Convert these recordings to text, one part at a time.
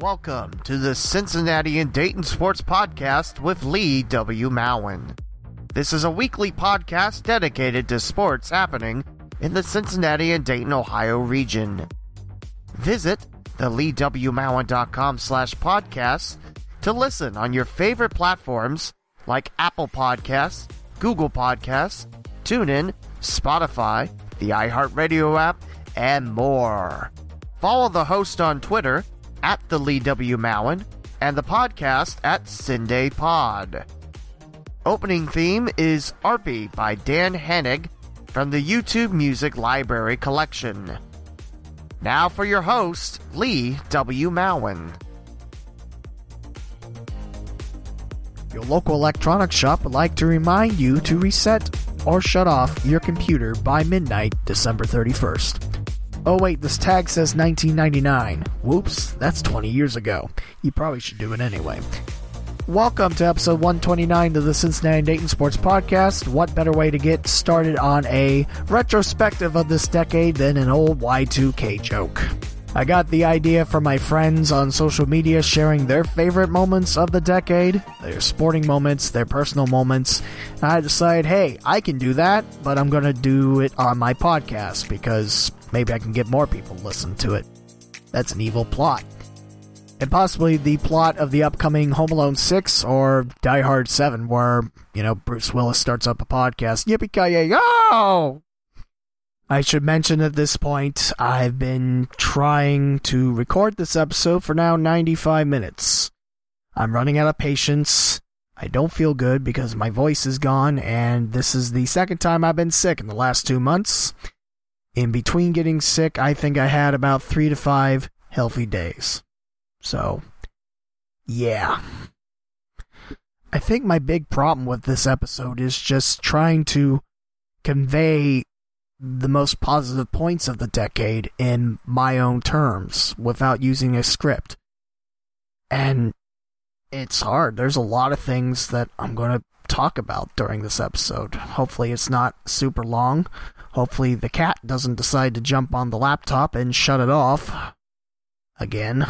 Welcome to the Cincinnati and Dayton Sports Podcast with Lee W. Mowen. This is a weekly podcast dedicated to sports happening in the Cincinnati and Dayton, Ohio region. Visit theleewmowen.com slash podcast to listen on your favorite platforms like Apple Podcasts, Google Podcasts, TuneIn, Spotify, the iHeartRadio app, and more. Follow the host on Twitter at the Lee W. Mowen and the podcast at Cinday Pod. Opening theme is Arpy by Dan Henig from the YouTube Music Library Collection. Now for your host, Lee W. Mowen. Your local electronics shop would like to remind you to reset or shut off your computer by midnight, December 31st. Oh, wait, this tag says 1999. Whoops, that's 20 years ago. You probably should do it anyway. Welcome to episode 129 of the Cincinnati Dayton Sports Podcast. What better way to get started on a retrospective of this decade than an old Y2K joke? I got the idea from my friends on social media sharing their favorite moments of the decade, their sporting moments, their personal moments, and I decided, hey, I can do that, but I'm to do it on my podcast because maybe I can get more people to listen to it. That's an evil plot. And possibly the plot of the upcoming Home Alone 6 or Die Hard 7, where, you know, Bruce Willis starts up a podcast. Yippee ki yo! I should mention at this point, I've been trying to record this episode for now 95 minutes. I'm running out of patience. I don't feel good because my voice is gone, and this is the second time I've been sick in the last two months. In between getting sick, I think I had about three to five healthy days. So, yeah. I think my big problem with this episode is just trying to convey the most positive points of the decade in my own terms without using a script. And it's hard. There's a lot of things that I'm going to talk about during this episode. Hopefully, it's not super long. Hopefully, the cat doesn't decide to jump on the laptop and shut it off again.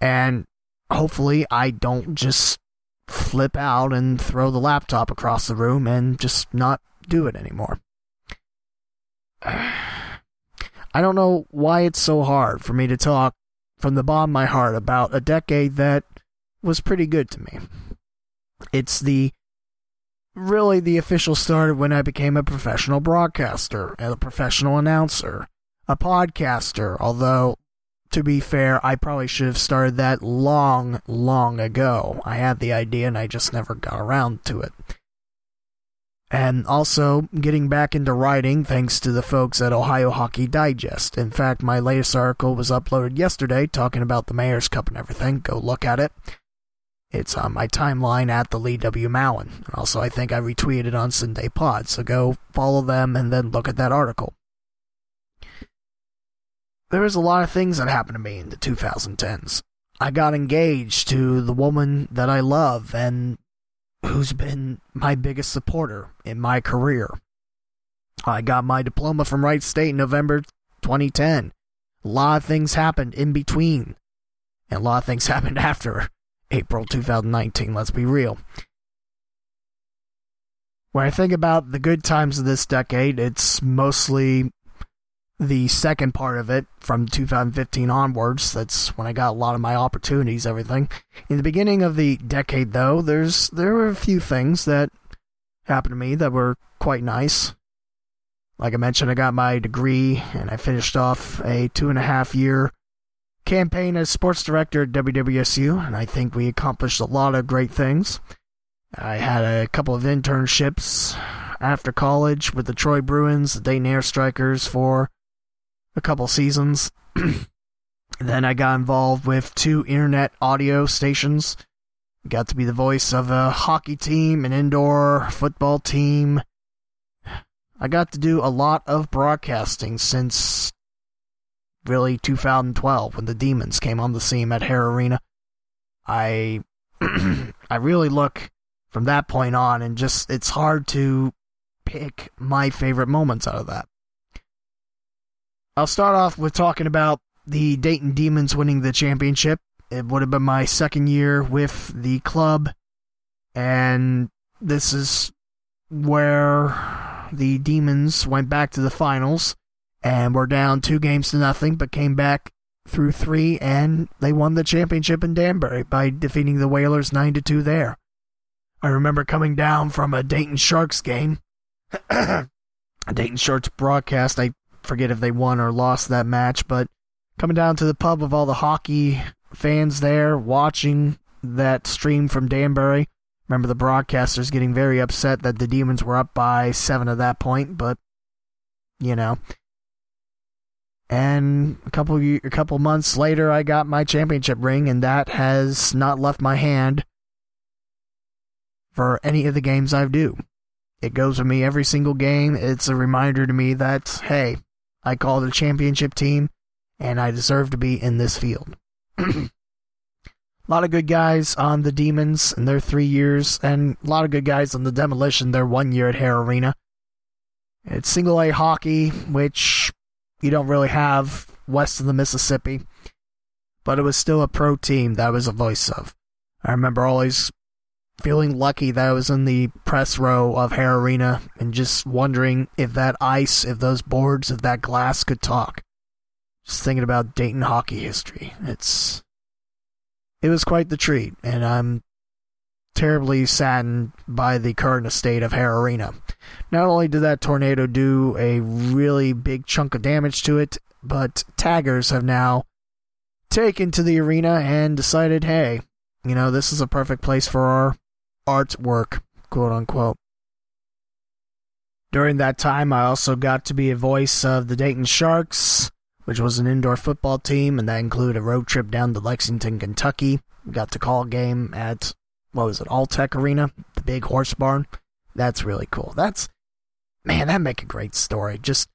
And hopefully, I don't just flip out and throw the laptop across the room and just not do it anymore. I don't know why it's so hard for me to talk from the bottom of my heart about a decade that was pretty good to me. It's the really the official start when I became a professional broadcaster, and a professional announcer, a podcaster, although to be fair, I probably should have started that long, long ago. I had the idea and I just never got around to it and also getting back into writing thanks to the folks at Ohio Hockey Digest. In fact, my latest article was uploaded yesterday talking about the Mayor's Cup and everything. Go look at it. It's on my timeline at the Lee W. Mowen. Also, I think I retweeted on Cinday Pod, so go follow them and then look at that article. There was a lot of things that happened to me in the 2010s. I got engaged to the woman that I love, and who's been my biggest supporter in my career. I got my diploma from Wright State in November 2010. A lot of things happened in between, and a lot of things happened after April 2019, let's be real. When I think about the good times of this decade, it's mostly the second part of it from 2015 onwards. That's when i got a lot of my opportunities everything. In the beginning of the decade though there's there were a few things that happened to me that were quite nice. Like i mentioned i got my degree and i finished off a two and a half year campaign as sports director at wwsu and i think we accomplished a lot of great things. I had a couple of internships after college with the troy bruins the dayton air strikers for a couple seasons. then I got involved with two internet audio stations. Got to be the voice of a hockey team, an indoor football team. I got to do a lot of broadcasting since really 2012 when the Demons came on the scene at Hara Arena. I I really look from that point on and just it's hard to pick my favorite moments out of that. I'll start off with talking about the Dayton Demons winning the championship. It would have been my second year with the club, and this is where the Demons went back to the finals and were down two games to nothing, but came back through three, and they won the championship in Danbury by defeating the Whalers 9 to 2 there. I remember coming down from a Dayton Sharks game. Dayton Sharks broadcast. I forget if they won or lost that match, but coming down to the pub with all the hockey fans there watching that stream from Danbury. Remember the broadcasters getting very upset that the Demons were up by seven at that point, but you know. And a couple a couple months later, I got my championship ring, and that has not left my hand for any of the games I do. It goes with me every single game. It's a reminder to me that hey, I called a championship team, and I deserve to be in this field. a lot of good guys on the Demons in their three years, and a lot of good guys on the Demolition their one year at Hara Arena. It's single A hockey, which you don't really have west of the Mississippi, but it was still a pro team that I was a voice of. I remember always feeling lucky that I was in the press row of Hara Arena and just wondering if that ice, if those boards, if that glass could talk. Just thinking about Dayton hockey history. It's it was quite the treat, and I'm terribly saddened by the current state of Hara Arena. Not only did that tornado do a really big chunk of damage to it, but taggers have now taken to the arena and decided, hey, you know, this is a perfect place for our artwork, quote unquote. During that time, I also got to be a voice of the Dayton Sharks, which was an indoor football team, and that included a road trip down to Lexington, Kentucky. Got to call a game at what was it, Alltech Arena, the big horse barn. That's really cool. That's man, that make a great story. Just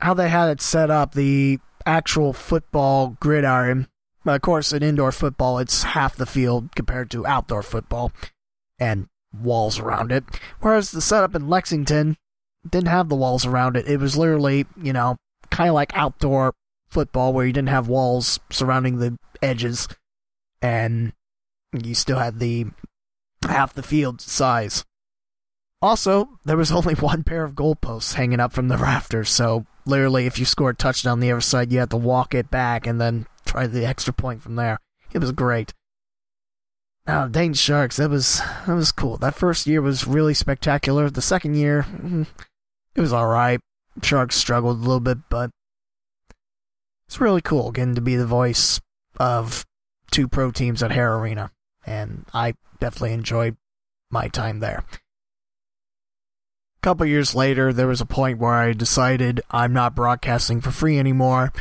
how they had it set up, the actual football gridiron. Of course, in indoor football, it's half the field compared to outdoor football, and walls around it. Whereas the setup in Lexington didn't have the walls around it. It was literally, you know, kind of like outdoor football where you didn't have walls surrounding the edges, and you still had the half the field size. Also, there was only one pair of goalposts hanging up from the rafters, so literally, if you scored a touchdown on the other side, you had to walk it back and then try the extra point from there. It was great. Now, Dayton Sharks, that was that was cool. That first year was really spectacular. The second year, mm-hmm, it was all right. Sharks struggled a little bit, but it's really cool getting to be the voice of two pro teams at Hara Arena, and I definitely enjoyed my time there A couple years later, there was a point where I decided I'm not broadcasting for free anymore,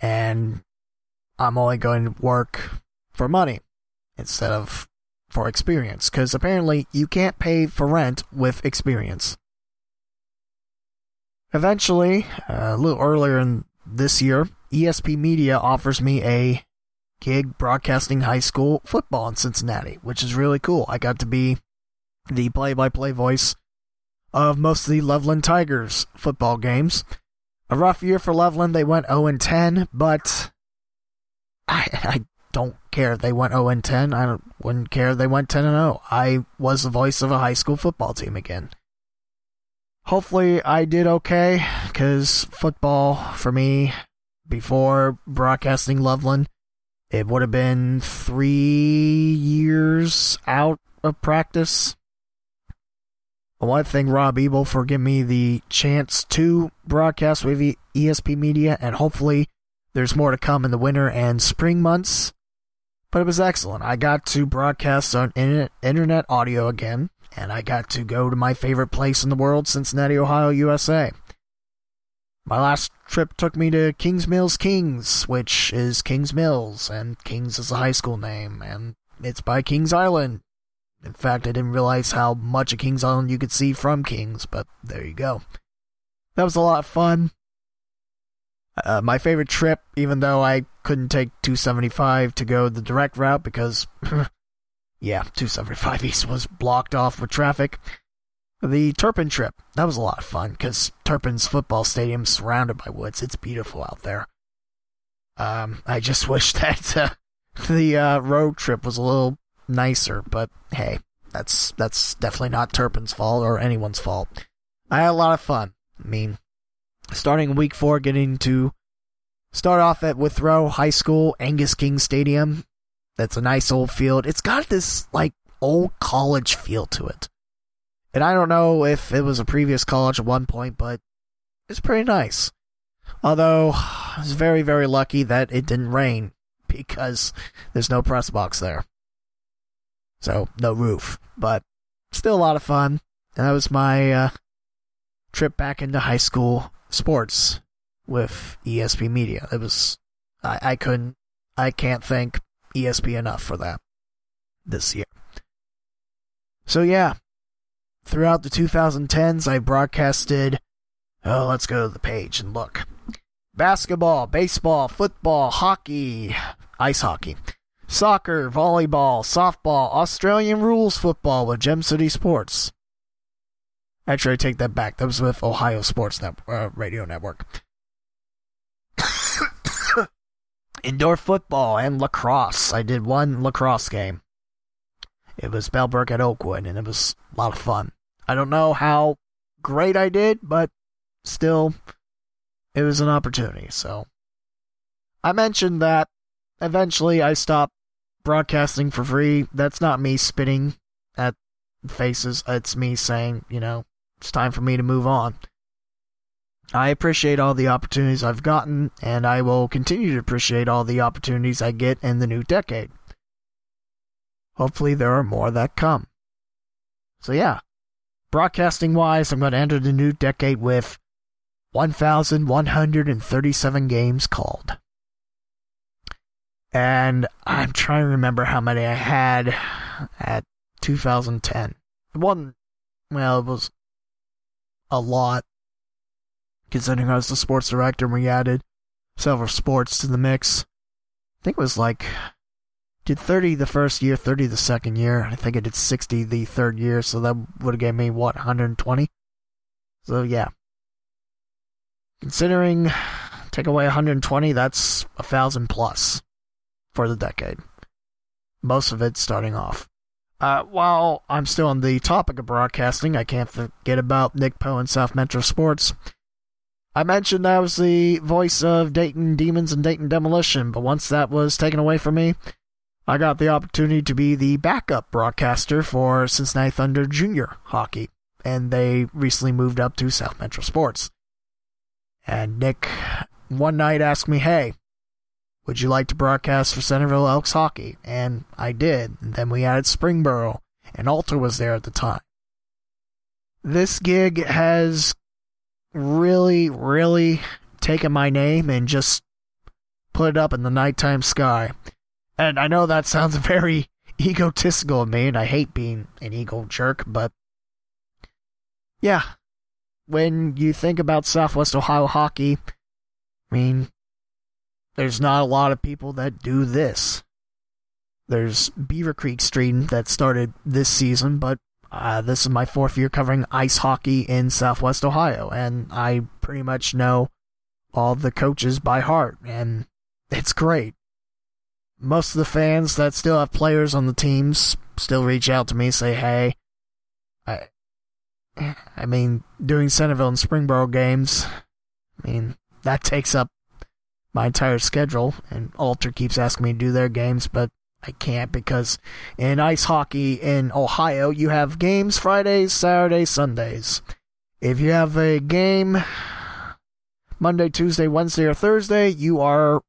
and I'm only going to work for money instead of for experience, because apparently you can't pay for rent with experience. Eventually, uh, a little earlier in this year, ESP Media offers me a gig broadcasting high school football in Cincinnati, which is really cool. I got to be the play by play voice of most of the Loveland Tigers football games. A rough year for Loveland. They went 0 10, but I, I don't care if they went 0 and 10. I wouldn't care if they went 10 and 0. I was the voice of a high school football team again. Hopefully, I did okay, because football, for me, before broadcasting Loveland, it would have been three years out of practice I want to thank Rob Ebel for giving me the chance to broadcast with ESP Media, and hopefully there's more to come in the winter and spring months. But it was excellent. I got to broadcast on internet audio again, and I got to go to my favorite place in the world, Cincinnati, Ohio, USA. My last trip took me to Kings Mills Kings, which is Kings Mills, and Kings is a high school name, and it's by Kings Island, in fact, I didn't realize how much of Kings Island you could see from Kings, but there you go. That was a lot of fun. Uh, my favorite trip, even though I couldn't take 275 to go the direct route because, yeah, 275 East was blocked off with traffic. The Turpin trip, that was a lot of fun because Turpin's football stadium's surrounded by woods. It's beautiful out there. Um, I just wish that uh, the uh, road trip was a little nicer, but hey, that's that's definitely not Turpin's fault or anyone's fault. I had a lot of fun. I mean, starting week four, getting to start off at Withrow High School, Angus King Stadium. That's a nice old field. It's got this like old college feel to it. And I don't know if it was a previous college at one point, but it's pretty nice. Although I was very, very lucky that it didn't rain because there's no press box there. So no roof, but still a lot of fun. And that was my uh, trip back into high school sports with ESP Media. It was I, I couldn't I can't thank ESP enough for that this year. So yeah, throughout the 2010s, I broadcasted. Oh, let's go to the page and look. Basketball, baseball, football, hockey, ice hockey, soccer, volleyball, softball, Australian rules football with Gem City Sports. Actually, I take that back. That was with Ohio Sports Net- uh, Radio Network. Indoor football and lacrosse. I did one lacrosse game. It was Bellbrook at Oakwood, and it was a lot of fun. I don't know how great I did, but still, it was an opportunity. So, I mentioned that eventually I stopped broadcasting for free. That's not me spitting at faces. It's me saying, you know, it's time for me to move on. I appreciate all the opportunities I've gotten, and I will continue to appreciate all the opportunities I get in the new decade. Hopefully, there are more that come. So, yeah, broadcasting wise, I'm going to enter the new decade with 1,137 games called. And I'm trying to remember how many I had at 2010. It wasn't, well, it was a lot considering I was the sports director and we added several sports to the mix. I think it was like did 30 the first year, 30 the second year. I think I did 60 the third year, so that would have given me what 120. So yeah. Considering take away 120, that's a thousand plus for the decade. Most of it starting off. Uh, while I'm still on the topic of broadcasting, I can't forget about Nick Poe and South Metro Sports. I mentioned I was the voice of Dayton Demons and Dayton Demolition, but once that was taken away from me, I got the opportunity to be the backup broadcaster for Cincinnati Thunder Junior Hockey, and they recently moved up to South Metro Sports. And Nick one night asked me, Hey, would you like to broadcast for Centerville Elks Hockey? And I did. And then we added Springboro, and Alter was there at the time. This gig has really, really taken my name and just put it up in the nighttime sky. And I know that sounds very egotistical of me, and I hate being an ego jerk, but yeah, when you think about Southwest Ohio hockey, I mean, there's not a lot of people that do this. There's Beaver Creek Street that started this season, but uh, this is my fourth year covering ice hockey in Southwest Ohio, and I pretty much know all the coaches by heart, and it's great. Most of the fans that still have players on the teams still reach out to me, say, "Hey, I, I mean, doing Centerville and Springboro games, I mean, that takes up my entire schedule, and Alter keeps asking me to do their games, but I can't because in ice hockey in Ohio, you have games Fridays, Saturdays, Sundays. If you have a game Monday, Tuesday, Wednesday, or Thursday, you are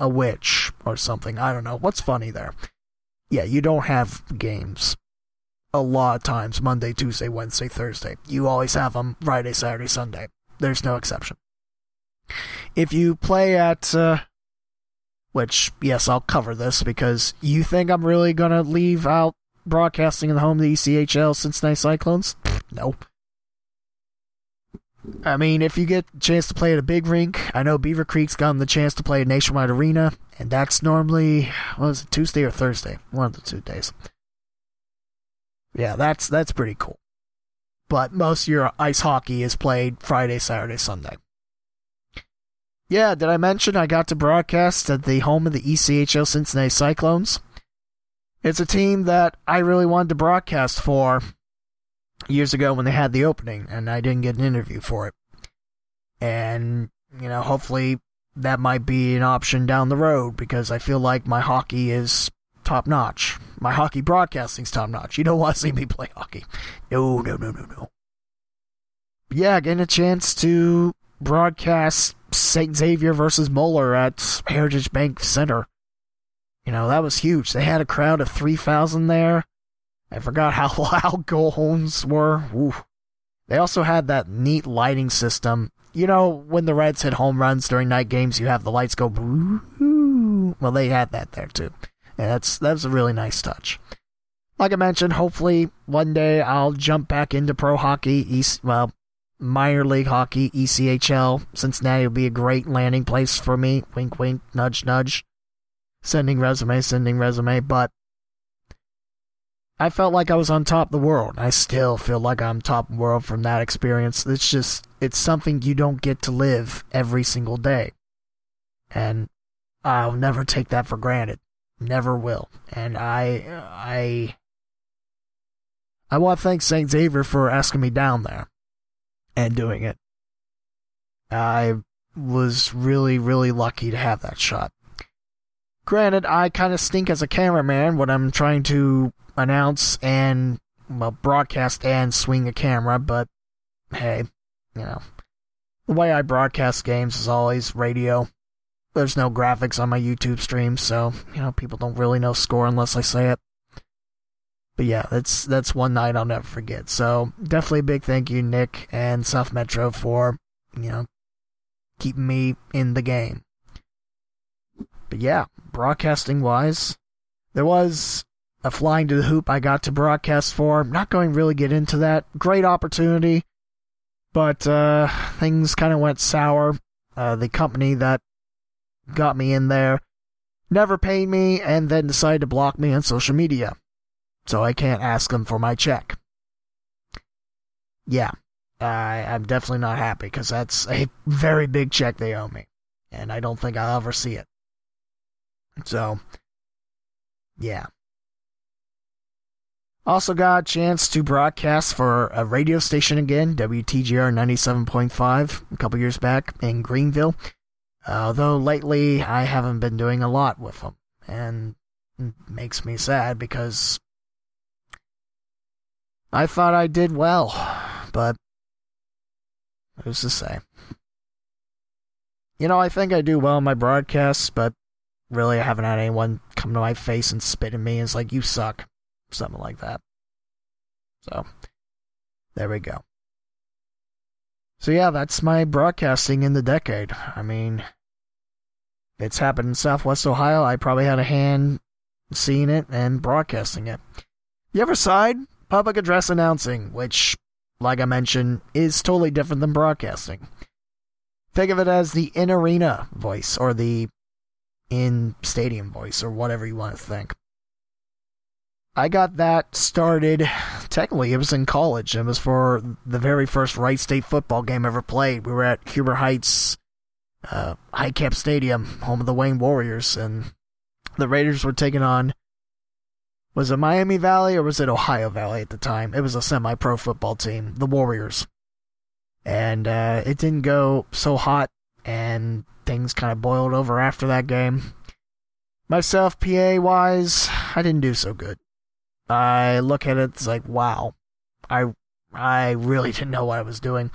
a witch or something. I don't know. What's funny there? Yeah, you don't have games a lot of times Monday, Tuesday, Wednesday, Thursday. You always have them Friday, Saturday, Sunday. There's no exception. If you play at, uh, which, yes, I'll cover this because you think I'm really going to leave out broadcasting in the home of the ECHL Cincinnati Cyclones? no. I mean, if you get a chance to play at a big rink, I know Beavercreek's gotten the chance to play at Nationwide Arena, and that's normally, what was it, Tuesday or Thursday? One of the two days. Yeah, that's that's pretty cool. But most of your ice hockey is played Friday, Saturday, Sunday. Yeah, did I mention I got to broadcast at the home of the ECHL Cincinnati Cyclones? It's a team that I really wanted to broadcast for years ago when they had the opening, and I didn't get an interview for it. And, you know, hopefully that might be an option down the road because I feel like my hockey is top notch. My hockey broadcasting's top notch. You don't want to see me play hockey. No, no, no, no, no. Yeah, getting a chance to broadcast St. Xavier versus Moeller at Heritage Bank Center. You know, that was huge. They had a crowd of 3,000 there. I forgot how loud goal homes were. Ooh. They also had that neat lighting system. You know, when the Reds hit home runs during night games, you have the lights go boo. Well, they had that there too. And that's that's a really nice touch. Like I mentioned, hopefully one day I'll jump back into pro hockey. East, well, minor league hockey, ECHL. Cincinnati will be a great landing place for me. Wink, wink, nudge, nudge. Sending resume, sending resume. But I felt like I was on top of the world. I still feel like I'm top of the world from that experience. It's just, it's something you don't get to live every single day. And I'll never take that for granted. Never will. And I, I, I want to thank St. Xavier for asking me down there and doing it. I was really, really lucky to have that shot. Granted, I kind of stink as a cameraman when I'm trying to announce and well, broadcast and swing a camera, but hey, you know, the way I broadcast games is always radio. There's no graphics on my YouTube stream, so you know people don't really know score unless I say it. But yeah, that's that's one night I'll never forget. So definitely a big thank you, Nick and South Metro, for you know keeping me in the game. But yeah, broadcasting wise, there was a flying to the hoop I got to broadcast for. I'm not going to really get into that. Great opportunity, but uh, things kind of went sour. Uh, the company that got me in there never paid me and then decided to block me on social media so I can't ask them for my check. Yeah, I, I'm definitely not happy because that's a very big check they owe me, and I don't think I'll ever see it. So, yeah. Also got a chance to broadcast for a radio station again, WTGR 97.5, a couple years back in Greenville. Although lately I haven't been doing a lot with them, and makes me sad because I thought I did well, but who's to say? You know, I think I do well in my broadcasts, but really I haven't had anyone come to my face and spit at me and it's like, you suck. Something like that. So, there we go. So yeah, that's my broadcasting in the decade. I mean, it's happened in Southwest Ohio. I probably had a hand seeing it and broadcasting it. You ever side public address announcing, which, like I mentioned, is totally different than broadcasting. Think of it as the in arena voice or the in stadium voice or whatever you want to think. I got that started, technically, it was in college. It was for the very first Wright State football game ever played. We were at Huber Heights uh, Heidkamp Stadium, home of the Wayne Warriors, and the Raiders were taking on was it Miami Valley or was it Ohio Valley at the time? It was a semi pro football team, the Warriors. And uh, it didn't go so hot, and things kind of boiled over after that game. Myself, PA wise, I didn't do so good. I look at it, it's like, wow, I, I really didn't know what I was doing.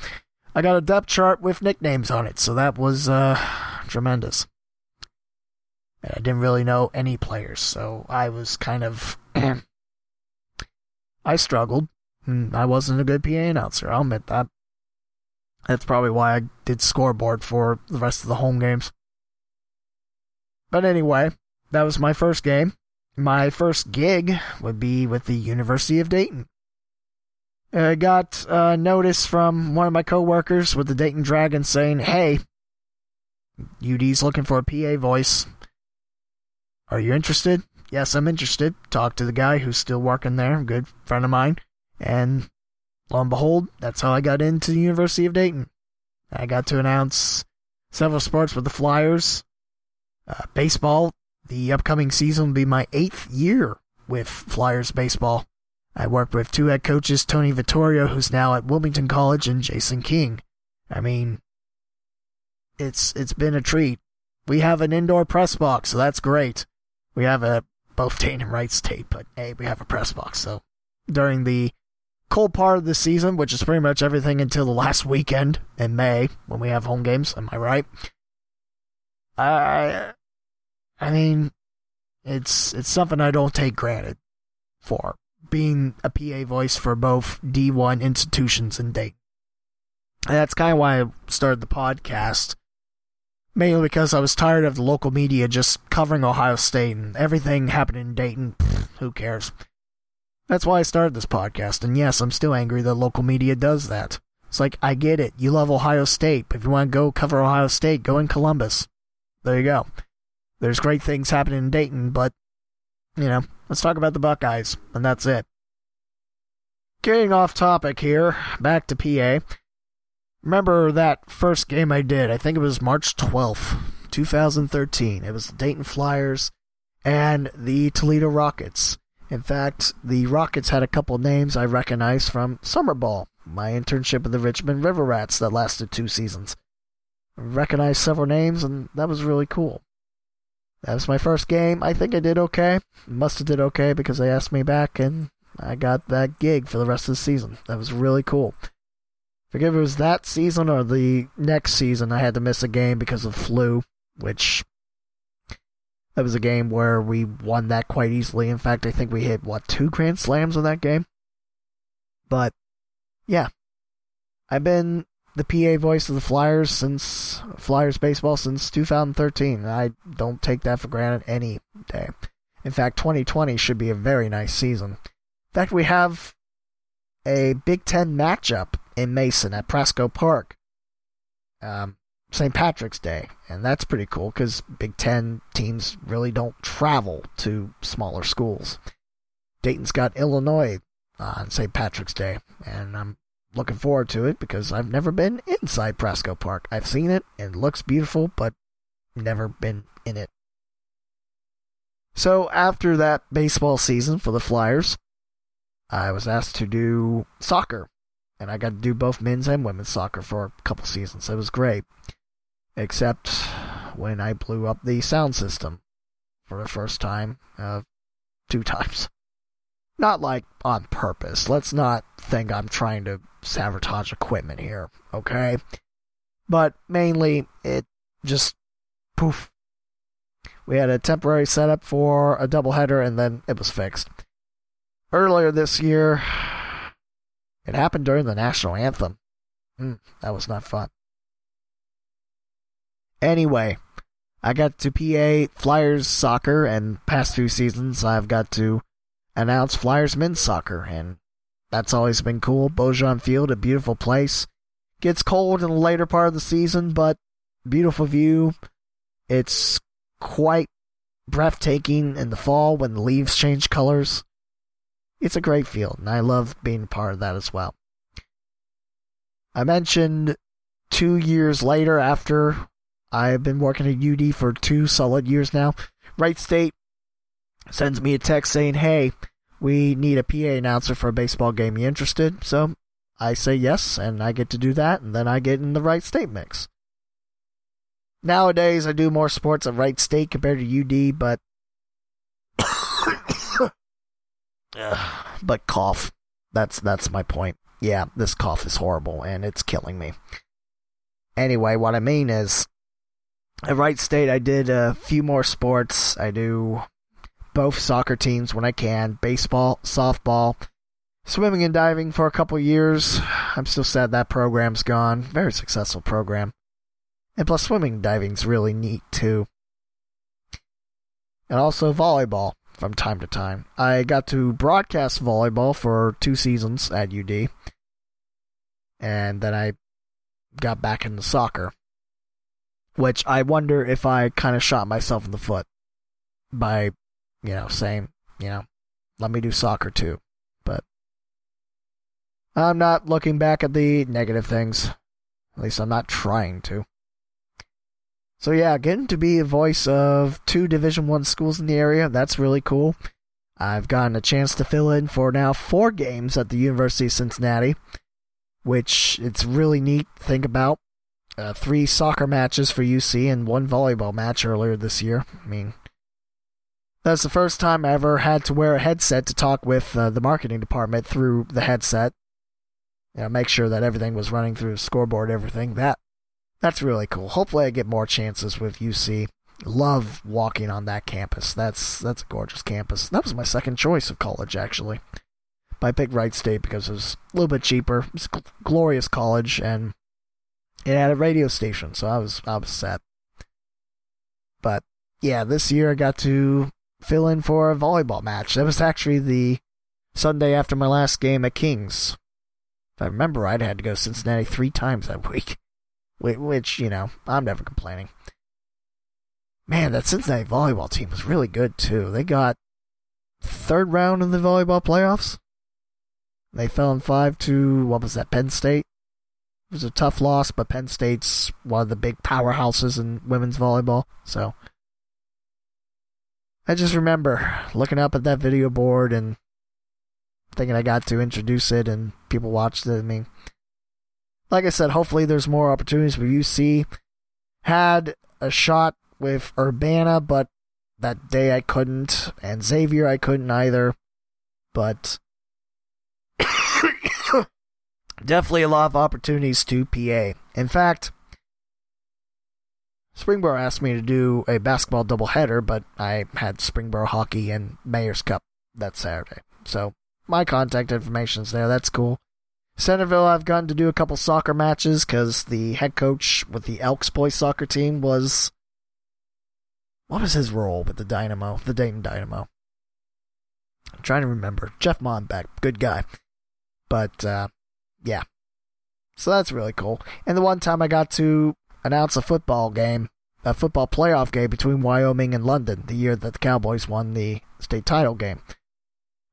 I got a depth chart with nicknames on it, so that was uh, tremendous. I didn't really know any players, so I was kind of. I struggled. Mm, I wasn't a good PA announcer, I'll admit that. That's probably why I did scoreboard for the rest of the home games. But anyway, that was my first game. My first gig would be with the University of Dayton. I got a notice from one of my coworkers with the Dayton Dragons saying, "Hey, UD's looking for a PA voice. Are you interested? Yes, I'm interested. Talk to the guy who's still working there, good friend of mine. And lo and behold, that's how I got into the University of Dayton. I got to announce several sports with the Flyers. Uh, baseball, the upcoming season will be my eighth year with Flyers baseball. I worked with two head coaches, Tony Vittorio, who's now at Wilmington College, and Jason King. I mean, it's it's been a treat. We have an indoor press box, so that's great. We have a both Dane and Wright State, but hey, we have a press box. So during the cold part of the season, which is pretty much everything until the last weekend in May when we have home games, am I right? I I mean, it's it's something I don't take granted for being a PA voice for both D1 institutions in Dayton. And that's kind of why I started the podcast. Mainly because I was tired of the local media just covering Ohio State and everything happening in Dayton. Pfft, who cares? That's why I started this podcast. And yes, I'm still angry that local media does that. It's like, I get it. You love Ohio State, but if you want to go cover Ohio State, go in Columbus. There you go. There's great things happening in Dayton, but, you know, let's talk about the Buckeyes, and that's it. Getting off topic here, back to PA. Remember that first game I did? I think it was March 12th, 2013. It was the Dayton Flyers and the Toledo Rockets. In fact, the Rockets had a couple names I recognized from Summer Ball, my internship with the Richmond River Rats that lasted two seasons. I recognized several names, and that was really cool. That was my first game. I think I did okay. Must have did okay because they asked me back, and I got that gig for the rest of the season. That was really cool. Forget if it was that season or the next season, I had to miss a game because of flu, which that was a game where we won that quite easily. In fact, I think we hit what two grand slams in that game. But yeah, I've been the PA voice of the Flyers since Flyers baseball since 2013. I don't take that for granted any day. In fact, 2020 should be a very nice season. In fact, we have a Big Ten matchup in Mason at Prasco Park, um, St. Patrick's Day, and that's pretty cool because Big Ten teams really don't travel to smaller schools. Dayton's got Illinois on St. Patrick's Day, and I'm looking forward to it because I've never been inside Prasco Park. I've seen it and it looks beautiful, but never been in it. So after that baseball season for the Flyers, I was asked to do soccer, and I got to do both men's and women's soccer for a couple seasons. It was great, except when I blew up the sound system for the first time, uh, two times. Not like on purpose. Let's not think I'm trying to sabotage equipment here, okay? But mainly, it just poof. We had a temporary setup for a doubleheader, and then it was fixed. Earlier this year, it happened during the national anthem. Mm, that was not fun. Anyway, I got to PA Flyers soccer, and past few seasons I've got to announce Flyers men's soccer, and that's always been cool. Baujan Field, a beautiful place. Gets cold in the later part of the season, but beautiful view. It's quite breathtaking in the fall when the leaves change colors. It's a great field, and I love being part of that as well. I mentioned two years later, after I've been working at UD for two solid years now, Wright State sends me a text saying, Hey, we need a PA announcer for a baseball game. You interested? So I say yes, and I get to do that, and then I get in the Wright State mix. Nowadays, I do more sports at Wright State compared to UD, but. but cough. That's that's my point. Yeah, this cough is horrible, and it's killing me. Anyway, what I mean is, at Wright State, I did a few more sports. I do both soccer teams when I can baseball, softball, swimming and diving for a couple years. I'm still sad that program's gone. Very successful program. And plus, swimming and diving's really neat too. And also volleyball from time to time. I got to broadcast volleyball for two seasons at UD. And then I got back into soccer. Which I wonder if I kind of shot myself in the foot by you know, saying, you know, let me do soccer too. But I'm not looking back at the negative things. At least I'm not trying to. So yeah, getting to be a voice of two Division One schools in the area, that's really cool. I've gotten a chance to fill in for now four games at the University of Cincinnati, which it's really neat to think about. Uh, three soccer matches for UC and one volleyball match earlier this year. I mean, that's the first time I ever had to wear a headset to talk with uh, the marketing department through the headset. You know, make sure that everything was running through the scoreboard, everything. That that's really cool. Hopefully, I get more chances with UC. Love walking on that campus. That's that's a gorgeous campus. That was my second choice of college, actually. But I picked Wright State because it was a little bit cheaper. It's a glorious college, and it had a radio station, so I was I was set. But yeah, this year I got to fill in for a volleyball match. That was actually the Sunday after my last game at Kings. If I remember right, I had to go to Cincinnati three times that week. Which, you know, I'm never complaining. Man, that Cincinnati volleyball team was really good too. They got third round in the volleyball playoffs. They fell in five to what was that, Penn State? It was a tough loss, but Penn State's one of the big powerhouses in women's volleyball. So I just remember looking up at that video board and thinking I got to introduce it and people watched it. I mean, like I said, hopefully there's more opportunities for UC. Had a shot with Urbana, but that day I couldn't, and Xavier I couldn't either. But definitely a lot of opportunities to PA. In fact, Springboro asked me to do a basketball doubleheader, but I had Springboro hockey and Mayor's Cup that Saturday. So my contact information's there. That's cool. Centerville, I've gotten to do a couple soccer matches because the head coach with the Elks boys soccer team was. What was his role with the Dynamo, the Dayton Dynamo? I'm trying to remember. Jeff Monbeck, good guy. But, uh, yeah. So that's really cool. And the one time I got to announce a football game, a football playoff game between Wyoming and London, the year that the Cowboys won the state title game.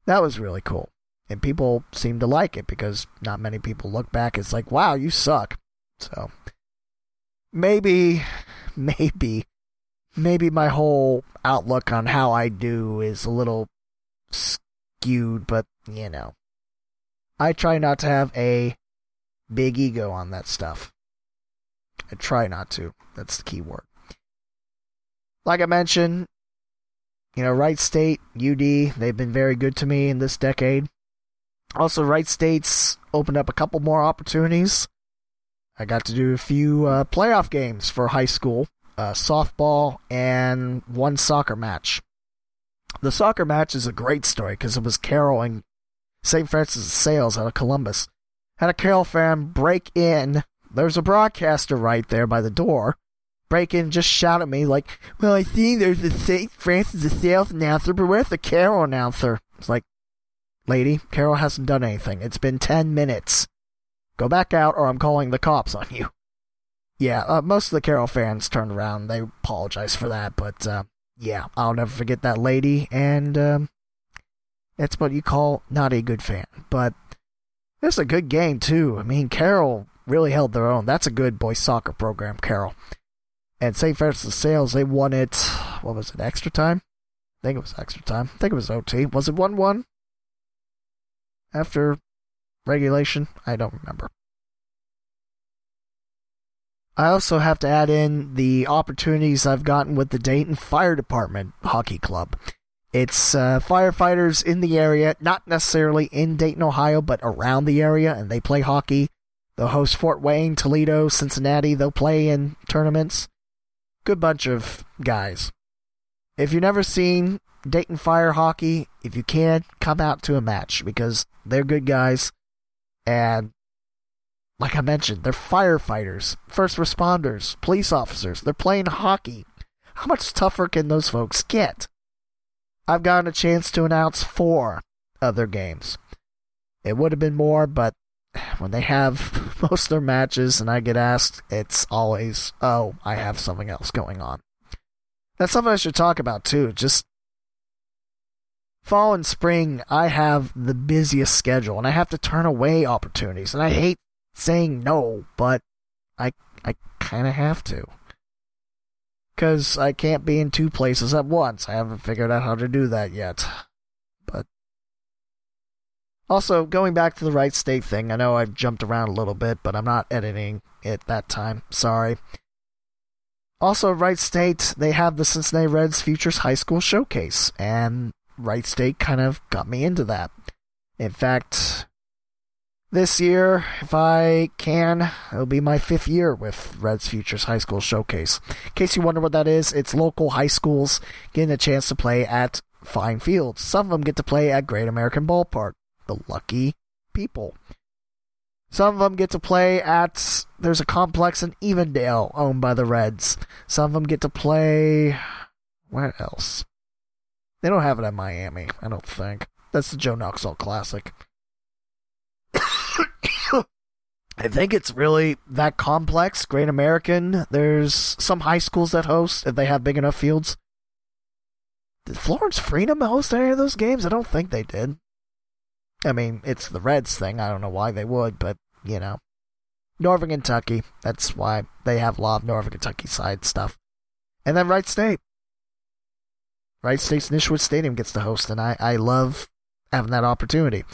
That was really cool and people seem to like it because not many people look back. It's like, wow, you suck. So maybe, maybe, maybe my whole outlook on how I do is a little skewed, but you know, I try not to have a big ego on that stuff. I try not to. That's the key word. Like I mentioned, you know, Wright State, UD, they've been very good to me in this decade. Also, Wright State's opened up a couple more opportunities. I got to do a few uh, playoff games for high school, uh, softball, and one soccer match. The soccer match is a great story because it was Carroll and St. Francis of Sales out of Columbus. Had a Carroll fan break in. There's a broadcaster right there by the door. Break in, just shout at me like, "Well, I see there's a St. Francis of Sales announcer, but where's the Carroll announcer?" It's like, Lady, Carroll hasn't done anything. It's been 10 minutes. Go back out or I'm calling the cops on you. Yeah, uh, most of the Carroll fans turned around. They apologized for that, but uh, yeah, I'll never forget that lady, and um, that's what you call not a good fan. But it's a good game, too. I mean, Carroll really held their own. That's a good boys soccer program, Carroll. And St. Francis Sales, they won it, what was it, extra time? I think it was extra time. I think it was OT. Was it 1 1? After regulation? I don't remember. I also have to add in the opportunities I've gotten with the Dayton Fire Department Hockey Club. It's uh, firefighters in the area, not necessarily in Dayton, Ohio, but around the area, and they play hockey. They'll host Fort Wayne, Toledo, Cincinnati. They'll play in tournaments. Good bunch of guys. If you've never seen Dayton Fire Hockey, if you can, come out to a match because they're good guys. And like I mentioned, they're firefighters, first responders, police officers. They're playing hockey. How much tougher can those folks get? I've gotten a chance to announce four other games. It would have been more, but when they have most of their matches and I get asked, it's always, oh, I have something else going on. That's something I should talk about too. Just fall and spring, I have the busiest schedule and I have to turn away opportunities. And I hate saying no, but I I kind of have to. because I can't be in two places at once. I haven't figured out how to do that yet. But also, going back to the Wright State thing, I know I've jumped around a little bit, but I'm not editing it that time. Sorry. Also, Wright State, they have the Cincinnati Reds Futures High School Showcase, and Wright State kind of got me into that. In fact, this year, if I can, it'll be my fifth year with Reds Futures High School Showcase. In case you wonder what that is, it's local high schools getting a chance to play at fine fields. Some of them get to play at Great American Ballpark. The lucky people. Some of them get to play at. There's a complex in Evendale owned by the Reds. Some of them get to play. Where else? They don't have it at Miami, I don't think. That's the Joe Nuxhall Classic. I think it's really that complex. Great American. There's some high schools that host if they have big enough fields. Did Florence Freedom host any of those games? I don't think they did. I mean, it's the Reds thing. I don't know why they would, but you know, Northern Kentucky. That's why they have a lot of Northern Kentucky side stuff. And then Wright State. Wright State's Nischwitz Stadium gets to host, and I, I love having that opportunity.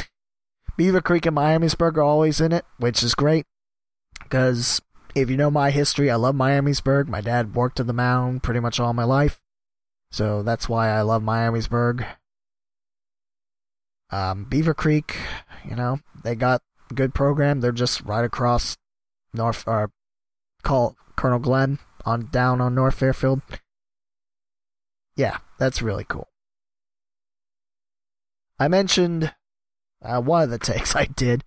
Beavercreek and Miamisburg are always in it, which is great because if you know my history, I love Miamisburg. My dad worked at the mound pretty much all my life, so that's why I love Miamisburg. Um, Beavercreek, you know, they got a good program. They're just right across North or call Colonel Glenn on down on North Fairfield. Yeah, that's really cool. I mentioned uh, one of the takes I did.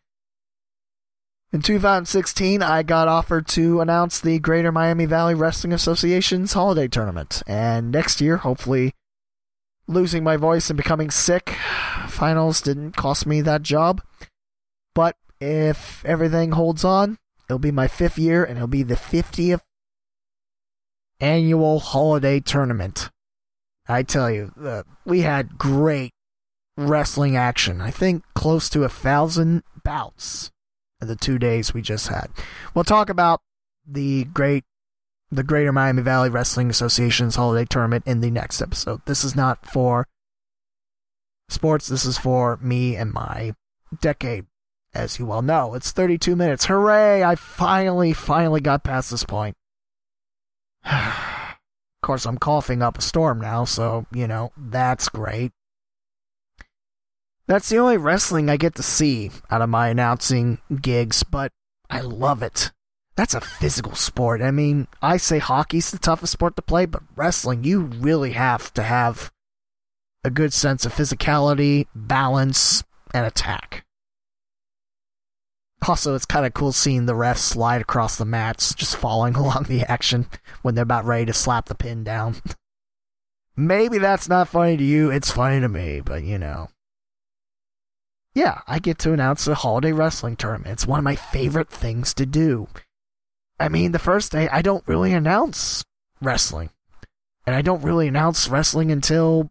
In 2016, I got offered to announce the Greater Miami Valley Wrestling Association's holiday tournament. And next year, hopefully, losing my voice and becoming sick, finals didn't cost me that job. But if everything holds on, it'll be my fifth year and it'll be the 50th annual holiday tournament. I tell you, uh, we had great wrestling action. I think close to a thousand bouts in the two days we just had. We'll talk about the great the Greater Miami Valley Wrestling Association's holiday tournament in the next episode. This is not for sports, this is for me and my decade. As you well know, it's 32 minutes. Hooray! I finally, finally got past this point. Of course, I'm coughing up a storm now, so, you know, that's great. That's the only wrestling I get to see out of my announcing gigs, but I love it. That's a physical sport. I mean, I say hockey's the toughest sport to play, but wrestling, you really have to have a good sense of physicality, balance, and attack. Also, it's kind of cool seeing the refs slide across the mats, just following along the action when they're about ready to slap the pin down. Maybe that's not funny to you, it's funny to me, but you know yeah, I get to announce a holiday wrestling tournament. It's one of my favorite things to do. I mean, the first day, I don't really announce wrestling. And I don't really announce wrestling until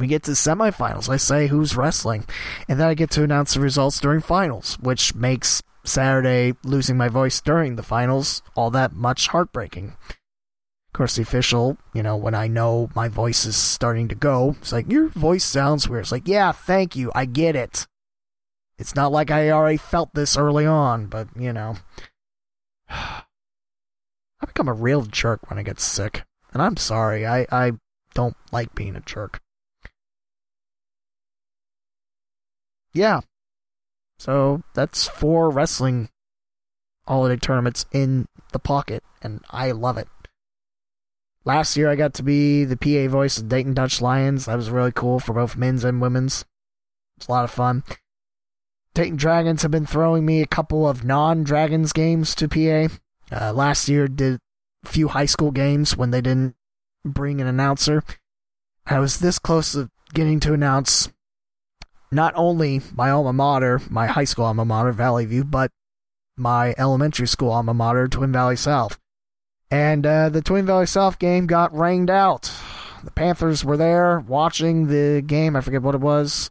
we get to semifinals. I say who's wrestling. And then I get to announce the results during finals, which makes Saturday losing my voice during the finals all that much heartbreaking Of course, the official, you know, when I know my voice is starting to go, it's like, your voice sounds weird. It's like, yeah, thank you. I get it. It's not like I already felt this early on, but, you know. I become a real jerk when I get sick. And I'm sorry. I, I don't like being a jerk. Yeah. So that's four wrestling holiday tournaments in the pocket, and I love it. Last year, I got to be the PA voice of Dayton Dutch Lions. That was really cool for both men's and women's. It's a lot of fun. Dayton Dragons have been throwing me a couple of non-Dragons games to PA. Uh, last year, did a few high school games when they didn't bring an announcer. I was this close to getting to announce not only my alma mater, my high school alma mater, Valley View, but my elementary school alma mater, Twin Valley South. And uh, the Twin Valley South game got rained out. The Panthers were there watching the game. I forget what it was.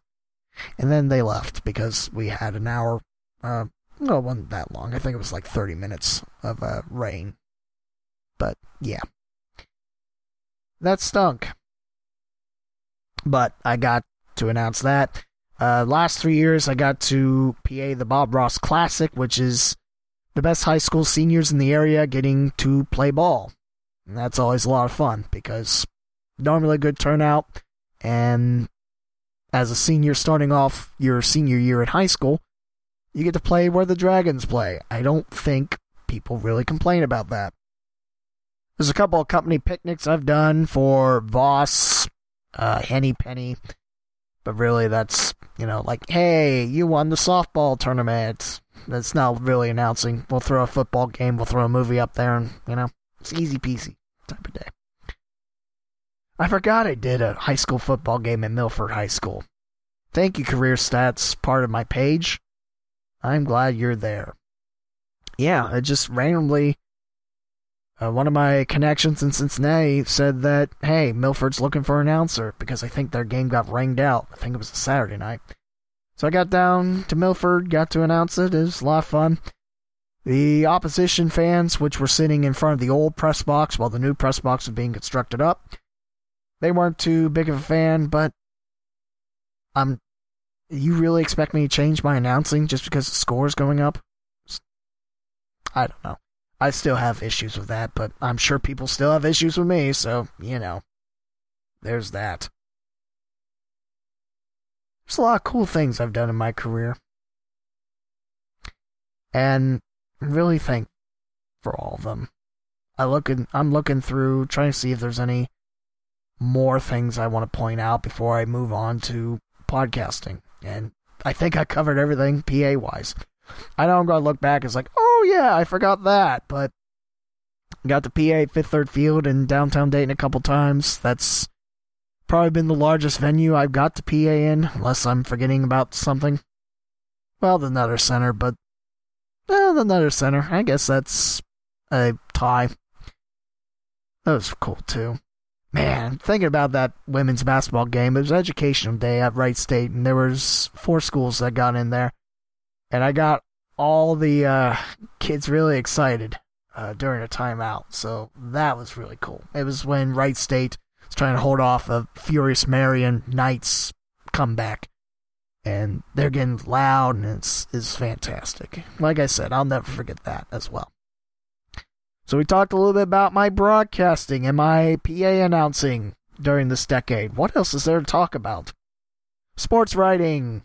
And then they left because we had an hour. Uh, no, it wasn't that long. I think it was like 30 minutes of uh, rain. But yeah. that stunk. But I got to announce that. Uh, last three years, I got to PA the Bob Ross Classic, which is the best high school seniors in the area getting to play ball. And that's always a lot of fun because normally a good turnout. And as a senior starting off your senior year in high school, you get to play where the Dragons play. I don't think people really complain about that. There's a couple of company picnics I've done for Voss, uh, Henny Penny, but really that's, you know, like, hey, you won the softball tournament. That's not really announcing. We'll throw a football game, we'll throw a movie up there, and, you know, it's easy peasy type of day. I forgot I did a high school football game at Milford High School. Thank you, Career Stats, part of my page. I'm glad you're there. Yeah, it just randomly. Uh, one of my connections in Cincinnati said that, hey, Milford's looking for an announcer because I think their game got rained out. I think it was a Saturday night. So I got down to Milford, got to announce it. It was a lot of fun. The opposition fans, which were sitting in front of the old press box while the new press box was being constructed up, they weren't too big of a fan, but I'm. You really expect me to change my announcing just because the score is going up? I don't know. I still have issues with that, but I'm sure people still have issues with me, so, you know. There's that. There's a lot of cool things I've done in my career. And really thank for all of them. I look in, I'm looking through trying to see if there's any more things I want to point out before I move on to podcasting. And I think I covered everything PA wise. I know I'm going to look back as like, oh yeah, I forgot that, but got to PA Fifth Third Field in downtown Dayton a couple times. That's probably been the largest venue I've got to PA in, unless I'm forgetting about something. Well, the Nutter Center, but well, the Nutter Center. I guess that's a tie. That was cool too. Man, thinking about that women's basketball game, it was educational day at Wright State, and there was four schools that got in there, and I got all the uh, kids really excited uh, during a timeout. So that was really cool. It was when Wright State was trying to hold off a Furious Marian Knights comeback, and they're getting loud, and it's it's fantastic. Like I said, I'll never forget that as well. So we talked a little bit about my broadcasting and my PA announcing during this decade. What else is there to talk about? Sports writing.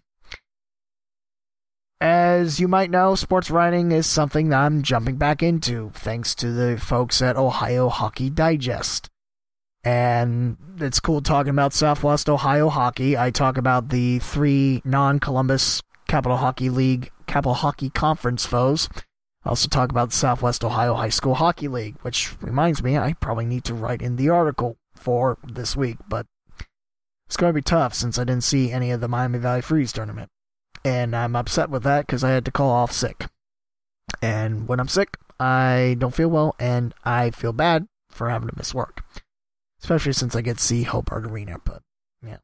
As you might know, sports writing is something that I'm jumping back into thanks to the folks at Ohio Hockey Digest. And it's cool talking about Southwest Ohio hockey. I talk about the three non Columbus Capital Hockey League, Capital Hockey Conference foes I also talk about Southwest Ohio High School Hockey League, which reminds me I probably need to write in the article for this week, but it's going to be tough since I didn't see any of the Miami Valley Freeze tournament. And I'm upset with that because I had to call off sick. And when I'm sick, I don't feel well, and I feel bad for having to miss work. Especially since I get to see Hobart Arena, but yeah.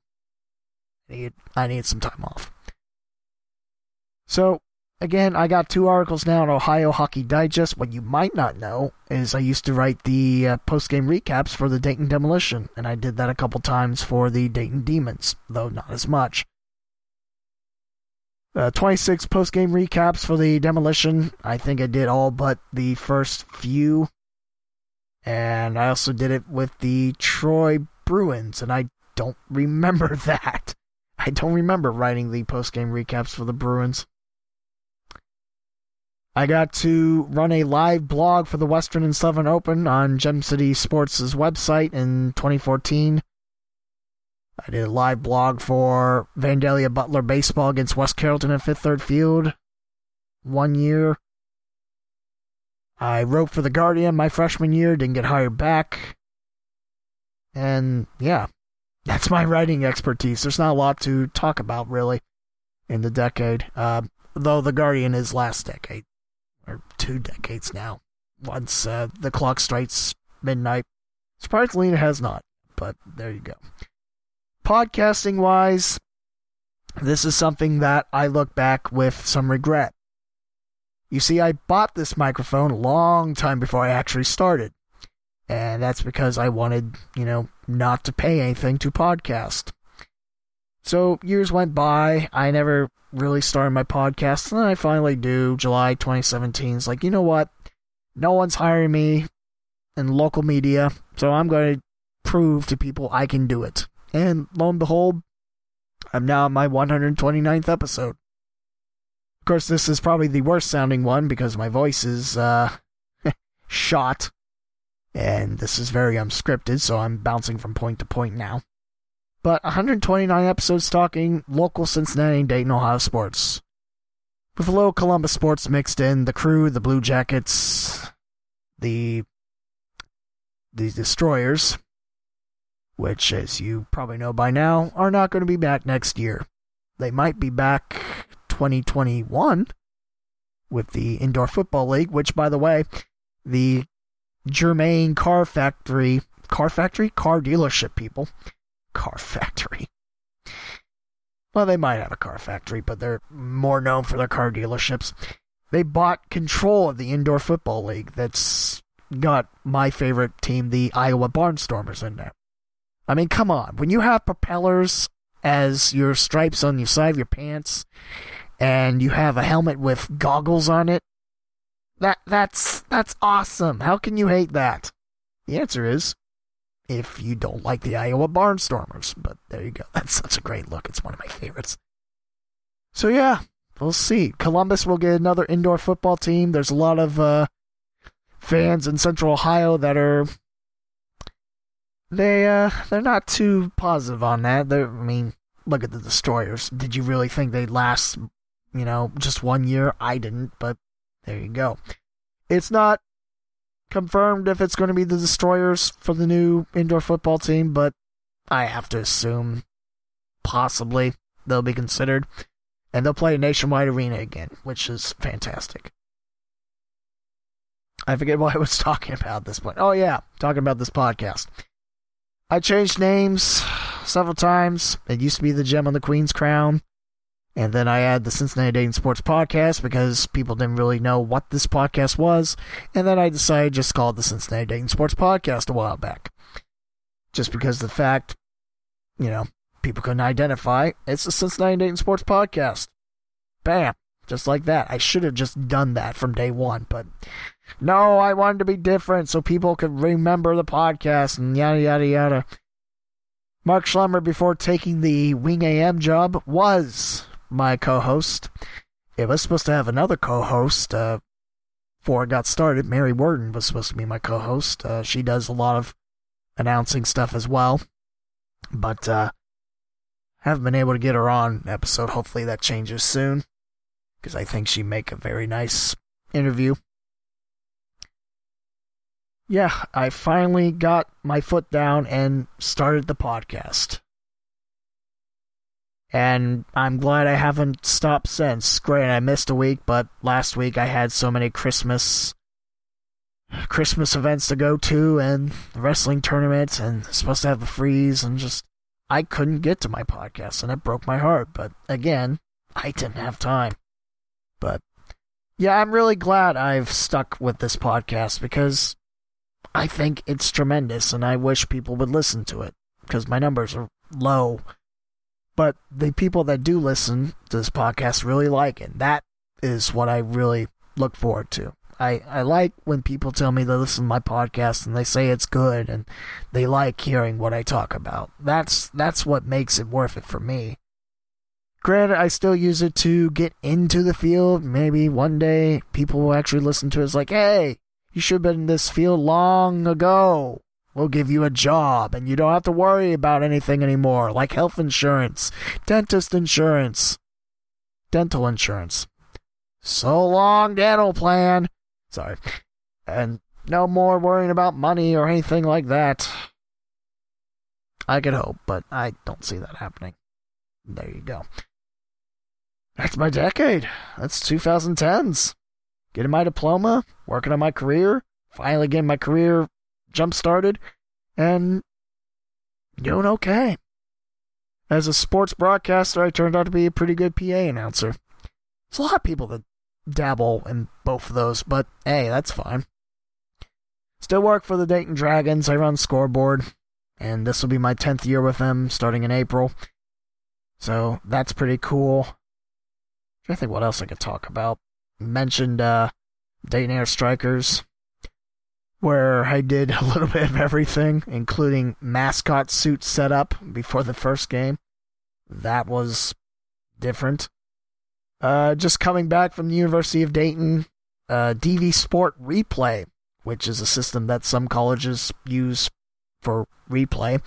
I need, I need some time off. So, Again, I got two articles now in Ohio Hockey Digest. What you might not know is I used to write the uh, post game recaps for the Dayton Demolition, and I did that a couple times for the Dayton Demons, though not as much. Uh, 26 post game recaps for the Demolition. I think I did all but the first few. And I also did it with the Troy Bruins, and I don't remember that. I don't remember writing the post game recaps for the Bruins. I got to run a live blog for the Western and Southern Open on Gem City Sports' website in 2014. I did a live blog for Vandalia Butler baseball against West Carrollton at Fifth Third Field one year. I wrote for The Guardian my freshman year, didn't get hired back. And yeah, that's my writing expertise. There's not a lot to talk about really in the decade, uh, though The Guardian is last decade or two decades now. Once uh, the clock strikes midnight. Surprisingly, it has not, but there you go. Podcasting wise, this is something that I look back with some regret. You see, I bought this microphone a long time before I actually started. And that's because I wanted, you know, not to pay anything to podcast. So years went by. I never really started my podcast, and then I finally do. July 2017 is like, you know what? No one's hiring me in local media, so I'm going to prove to people I can do it. And lo and behold, I'm now on my 129th episode. Of course, this is probably the worst sounding one because my voice is uh, shot. And this is very unscripted, so I'm bouncing from point to point now. But 129 episodes talking local Cincinnati and Dayton, Ohio sports. With a little Columbus sports mixed in, the crew, the Blue Jackets, the the Destroyers, which, as you probably know by now, are not going to be back next year. They might be back 2021 with the Indoor Football League, which, by the way, the Germain Car Factory, Car Factory? Car dealership people. Car Factory. Well, they might have a car factory, but they're more known for their car dealerships. They bought control of the Indoor Football League that's got my favorite team, the Iowa Barnstormers, in there. I mean, come on. When you have propellers as your stripes on the side of your pants and you have a helmet with goggles on it, that that's that's awesome. How can you hate that? The answer is if you don't like the Iowa Barnstormers. But there you go. That's such a great look. It's one of my favorites. So yeah, we'll see. Columbus will get another indoor football team. There's a lot of uh, fans in Central Ohio that are they uh they're not too positive on that. They're, I mean, look at the Destroyers. Did you really think they'd last, you know, just one year? I didn't, but there you go. It's not confirmed if it's going to be the Destroyers for the new indoor football team, but I have to assume possibly they'll be considered. And they'll play a nationwide arena again, which is fantastic. I forget what I was talking about at this point. Oh, yeah, talking about this podcast. I changed names several times. It used to be the Gem on the Queen's Crown. And then I add the Cincinnati Dayton Sports Podcast because people didn't really know what this podcast was. And then I decided just to call it the Cincinnati Dayton Sports Podcast a while back. Just because the fact, you know, people couldn't identify. It's the Cincinnati Dayton Sports Podcast. Bam. Just like that. I should have just done that from day one, but no, I wanted to be different so people could remember the podcast and yada, yada, yada. Mark Schlemmer, before taking the Wing AM job, was my co host. It was supposed to have another co host uh, before it got started. Mary Worden was supposed to be my co host. Uh, she does a lot of announcing stuff as well. But uh, haven't been able to get her on episode. Hopefully that changes soon. Because I think she'd make a very nice interview. Yeah, I finally got my foot down and started the podcast and I'm glad I haven't stopped since. Great, I missed a week, but last week I had so many Christmas Christmas events to go to and wrestling tournaments and supposed to have the freeze and just I couldn't get to my podcast and it broke my heart. But again, I didn't have time. But yeah, I'm really glad I've stuck with this podcast because I think it's tremendous and I wish people would listen to it because my numbers are low but the people that do listen to this podcast really like it. That is what I really look forward to. I, I like when people tell me they listen to my podcast and they say it's good and they like hearing what I talk about. That's that's what makes it worth it for me. Granted, I still use it to get into the field. Maybe one day people will actually listen to it. It's like, hey, you should have been in this field long ago. We'll give you a job and you don't have to worry about anything anymore, like health insurance, dentist insurance, dental insurance. So long, dental plan. Sorry. And no more worrying about money or anything like that. I could hope, but I don't see that happening. There you go. That's my decade. That's 2010s. Getting my diploma, working on my career, finally getting my career jump started and doing okay. As a sports broadcaster, I turned out to be a pretty good PA announcer. There's a lot of people that dabble in both of those, but hey, that's fine. Still work for the Dayton Dragons. I run scoreboard. and this will be my 10th year with them starting in April. So that's pretty cool. I think what else I could talk about. Mentioned uh, Dayton Air Strikers, where I did a little bit of everything, including mascot suit setup before the first game. That was different. Uh, just coming back from the University of Dayton, uh, DV Sport Replay, which is a system that some colleges use for replay.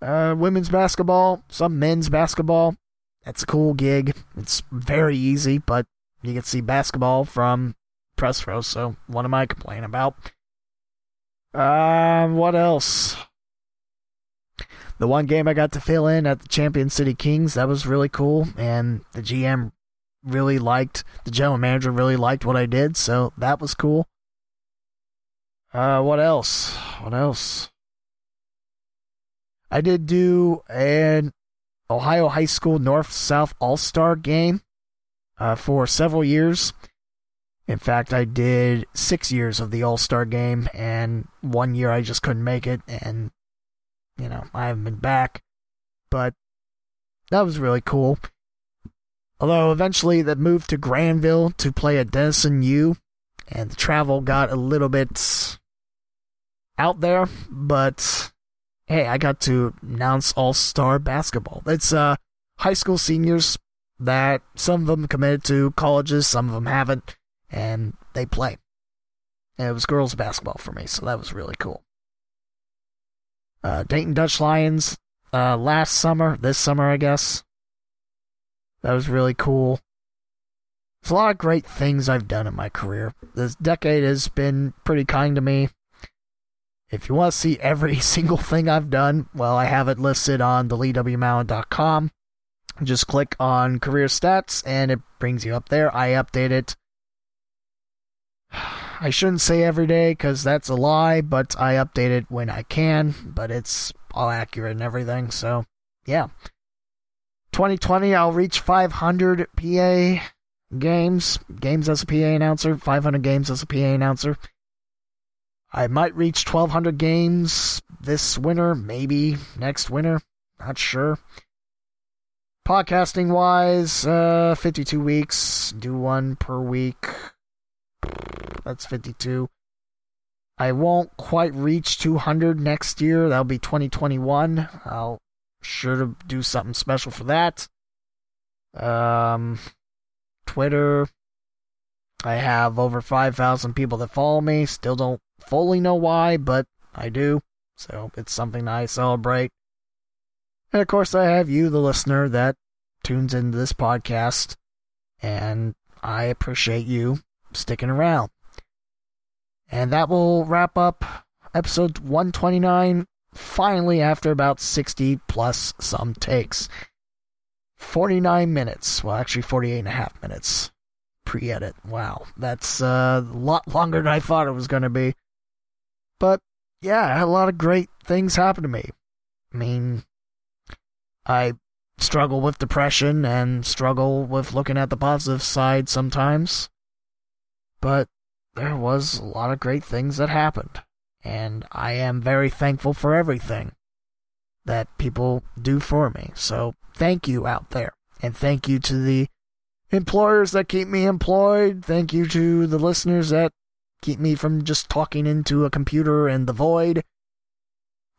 Uh, women's basketball, some men's basketball. That's a cool gig. It's very easy, but you can see basketball from press row, so what am I complaining about? Um, what else? The one game I got to fill in at the Champion City Kings, that was really cool, and the GM really liked, the general manager really liked what I did, so that was cool. Uh, what else? What else? I did do an Ohio High School North South All Star game uh, for several years. In fact, I did six years of the All Star game, and one year I just couldn't make it, and, you know, I haven't been back. But that was really cool. Although eventually that moved to Granville to play at Denison U, and the travel got a little bit out there, but hey, I got to announce All Star basketball. It's uh, high school seniors that some of them committed to colleges, some of them haven't, and they play. And it was girls basketball for me, so that was really cool. Uh, Dayton Dutch Lions uh, last summer, this summer, I guess. That was really cool. There's a lot of great things I've done in my career. This decade has been pretty kind to me. If you want to see every single thing I've done, well, I have it listed on theleewmowen.com. Just click on career stats and it brings you up there. I update it. I shouldn't say every day because that's a lie, but I update it when I can, but it's all accurate and everything. So, yeah. 2020, I'll reach 500 PA games, games as a PA announcer, 500 games as a PA announcer. I might reach 1,200 games this winter, maybe next winter. Not sure. Podcasting wise, uh, 52 weeks. Do one per week. That's 52. I won't quite reach 200 next year. That'll be 2021. I'll sure to do something special for that. Um, Twitter. I have over 5,000 people that follow me. Still don't fully know why, but I do. So it's something I celebrate. And of course, I have you, the listener, that tunes into this podcast. And I appreciate you sticking around. And that will wrap up episode 129 finally after about 60 plus some takes. 49 minutes. Well, actually, 48 and a half minutes pre edit. Wow. That's uh, a lot longer than I thought it was going to be. But yeah, a lot of great things happen to me. I mean, I struggle with depression and struggle with looking at the positive side sometimes. But there was a lot of great things that happened. And I am very thankful for everything that people do for me. So thank you out there. And thank you to the employers that keep me employed. Thank you to the listeners that keep me from just talking into a computer and the void.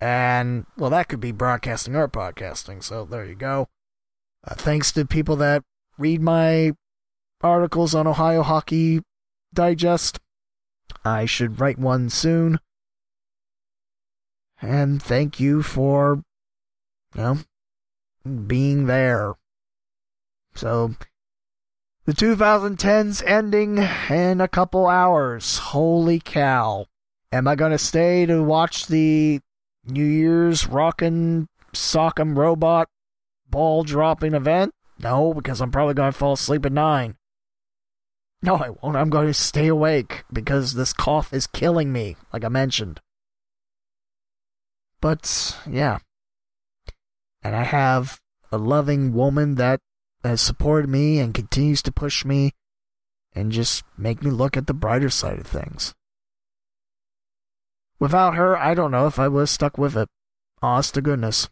And, well, that could be broadcasting or podcasting, so there you go. Uh, thanks to people that read my articles on Ohio Hockey Digest. I should write one soon. And thank you for, you know, being there. So, the 2010's ending in a couple hours. Holy cow. Am I going to stay to watch the New Year's rockin' sock'em robot ball dropping event? No, because I'm probably going to fall asleep at 9. No, I won't. I'm going to stay awake because this cough is killing me, like I mentioned. But, yeah. And I have a loving woman that has supported me and continues to push me and just make me look at the brighter side of things. Without her, I don't know if I would have stuck with it. Honest to goodness.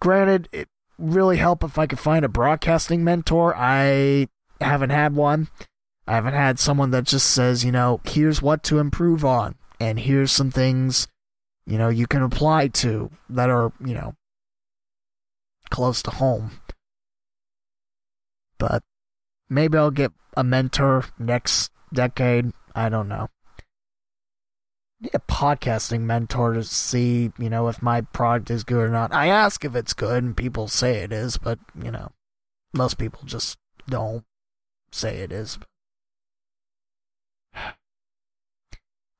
Granted, it really help if I could find a broadcasting mentor. I haven't had one. I haven't had someone that just says, you know, here's what to improve on, and here's some things, you know, you can apply to that are, you know, close to home. But maybe I'll get a mentor next decade. I don't know. Need a podcasting mentor to see, you know, if my product is good or not. I ask if it's good, and people say it is, but, you know, most people just don't say it is.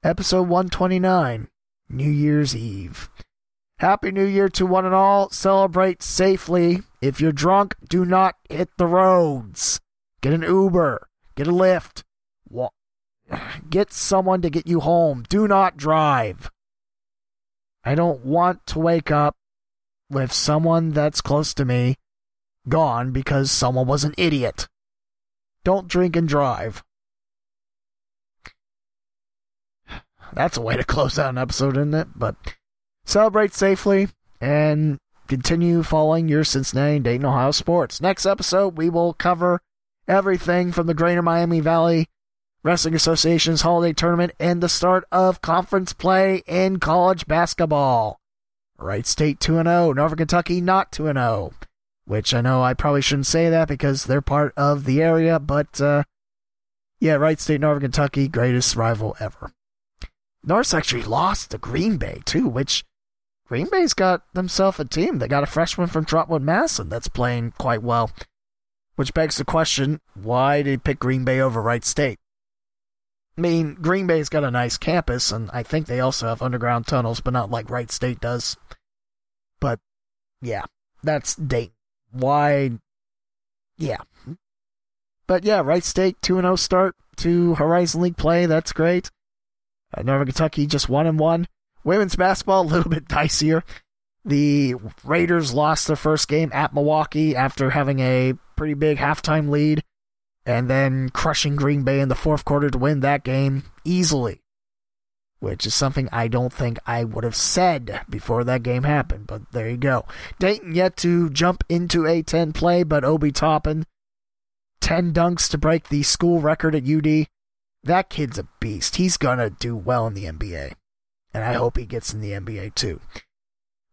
Episode 129 New Year's Eve. Happy New Year to one and all. Celebrate safely. If you're drunk, do not hit the roads. Get an Uber. Get a Lyft. Get someone to get you home. Do not drive. I don't want to wake up with someone that's close to me gone because someone was an idiot. Don't drink and drive. That's a way to close out an episode, isn't it? But celebrate safely and continue following your Cincinnati Dayton, Ohio sports. Next episode, we will cover everything from the Greater Miami Valley Wrestling Association's holiday tournament and the start of conference play in college basketball. Wright State 2 0, Northern Kentucky not 2 0. Which I know I probably shouldn't say that because they're part of the area, but uh, yeah, Wright State, Northern Kentucky, greatest rival ever. Norse actually lost to Green Bay too, which Green Bay's got themselves a team. They got a freshman from Trotwood Madison that's playing quite well. Which begs the question, why did he pick Green Bay over Wright State? I mean, Green Bay's got a nice campus, and I think they also have underground tunnels, but not like Wright State does. But yeah, that's Dayton. Why? Yeah. But yeah, Wright State 2 0 start to Horizon League play. That's great. Uh, Northern Kentucky just one and one. Women's basketball a little bit dicier. The Raiders lost their first game at Milwaukee after having a pretty big halftime lead and then crushing Green Bay in the fourth quarter to win that game easily. Which is something I don't think I would have said before that game happened, but there you go. Dayton yet to jump into a 10 play, but Obi Toppin, 10 dunks to break the school record at UD. That kid's a beast. He's going to do well in the NBA. And I hope he gets in the NBA too.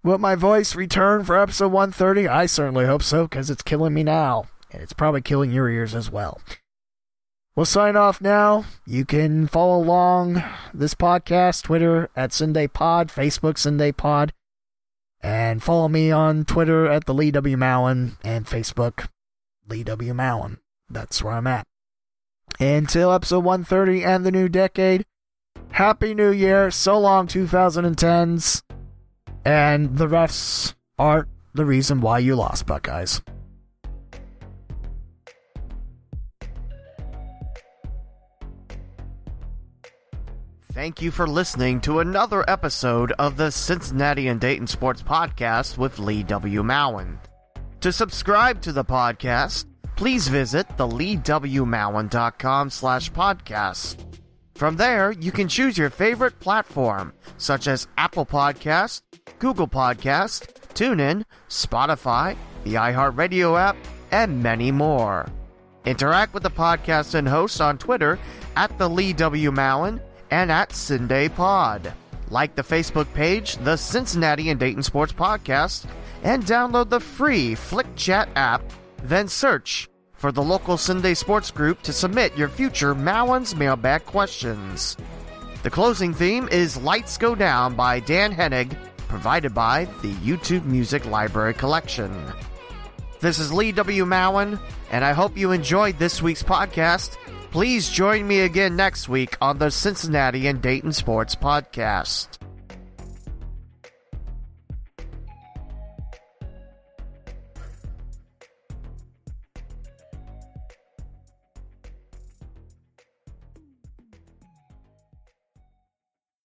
Will my voice return for episode 130? I certainly hope so, because it's killing me now. And it's probably killing your ears as well. We'll sign off now. You can follow along this podcast, Twitter at Cinday Pod, Facebook Cinday Pod, and follow me on Twitter at the Lee W. Mowen and Facebook Lee W. Mowen. That's where I'm at. Until episode 130 and the new decade, Happy New Year, so long 2010s, and the refs aren't the reason why you lost, Buckeyes. Thank you for listening to another episode of the Cincinnati and Dayton Sports Podcast with Lee W. Mowen. To subscribe to the podcast, please visit the leewmowen.com slash podcast. From there, you can choose your favorite platform, such as Apple Podcast, Google Podcast, TuneIn, Spotify, the iHeartRadio app, and many more. Interact with the podcast and host on Twitter at the Lee W. Mowen and at Cinday Pod. Like the Facebook page, the Cincinnati and Dayton Sports Podcast, and download the free Flick Chat app, then search for the local Cinday Sports Group to submit your future Mowen's mailbag questions. The closing theme is Lights Go Down by Dan Henig, provided by the YouTube Music Library Collection. This is Lee W. Mowen, and I hope you enjoyed this week's podcast. Please join me again next week on the Cincinnati and Dayton Sports Podcast.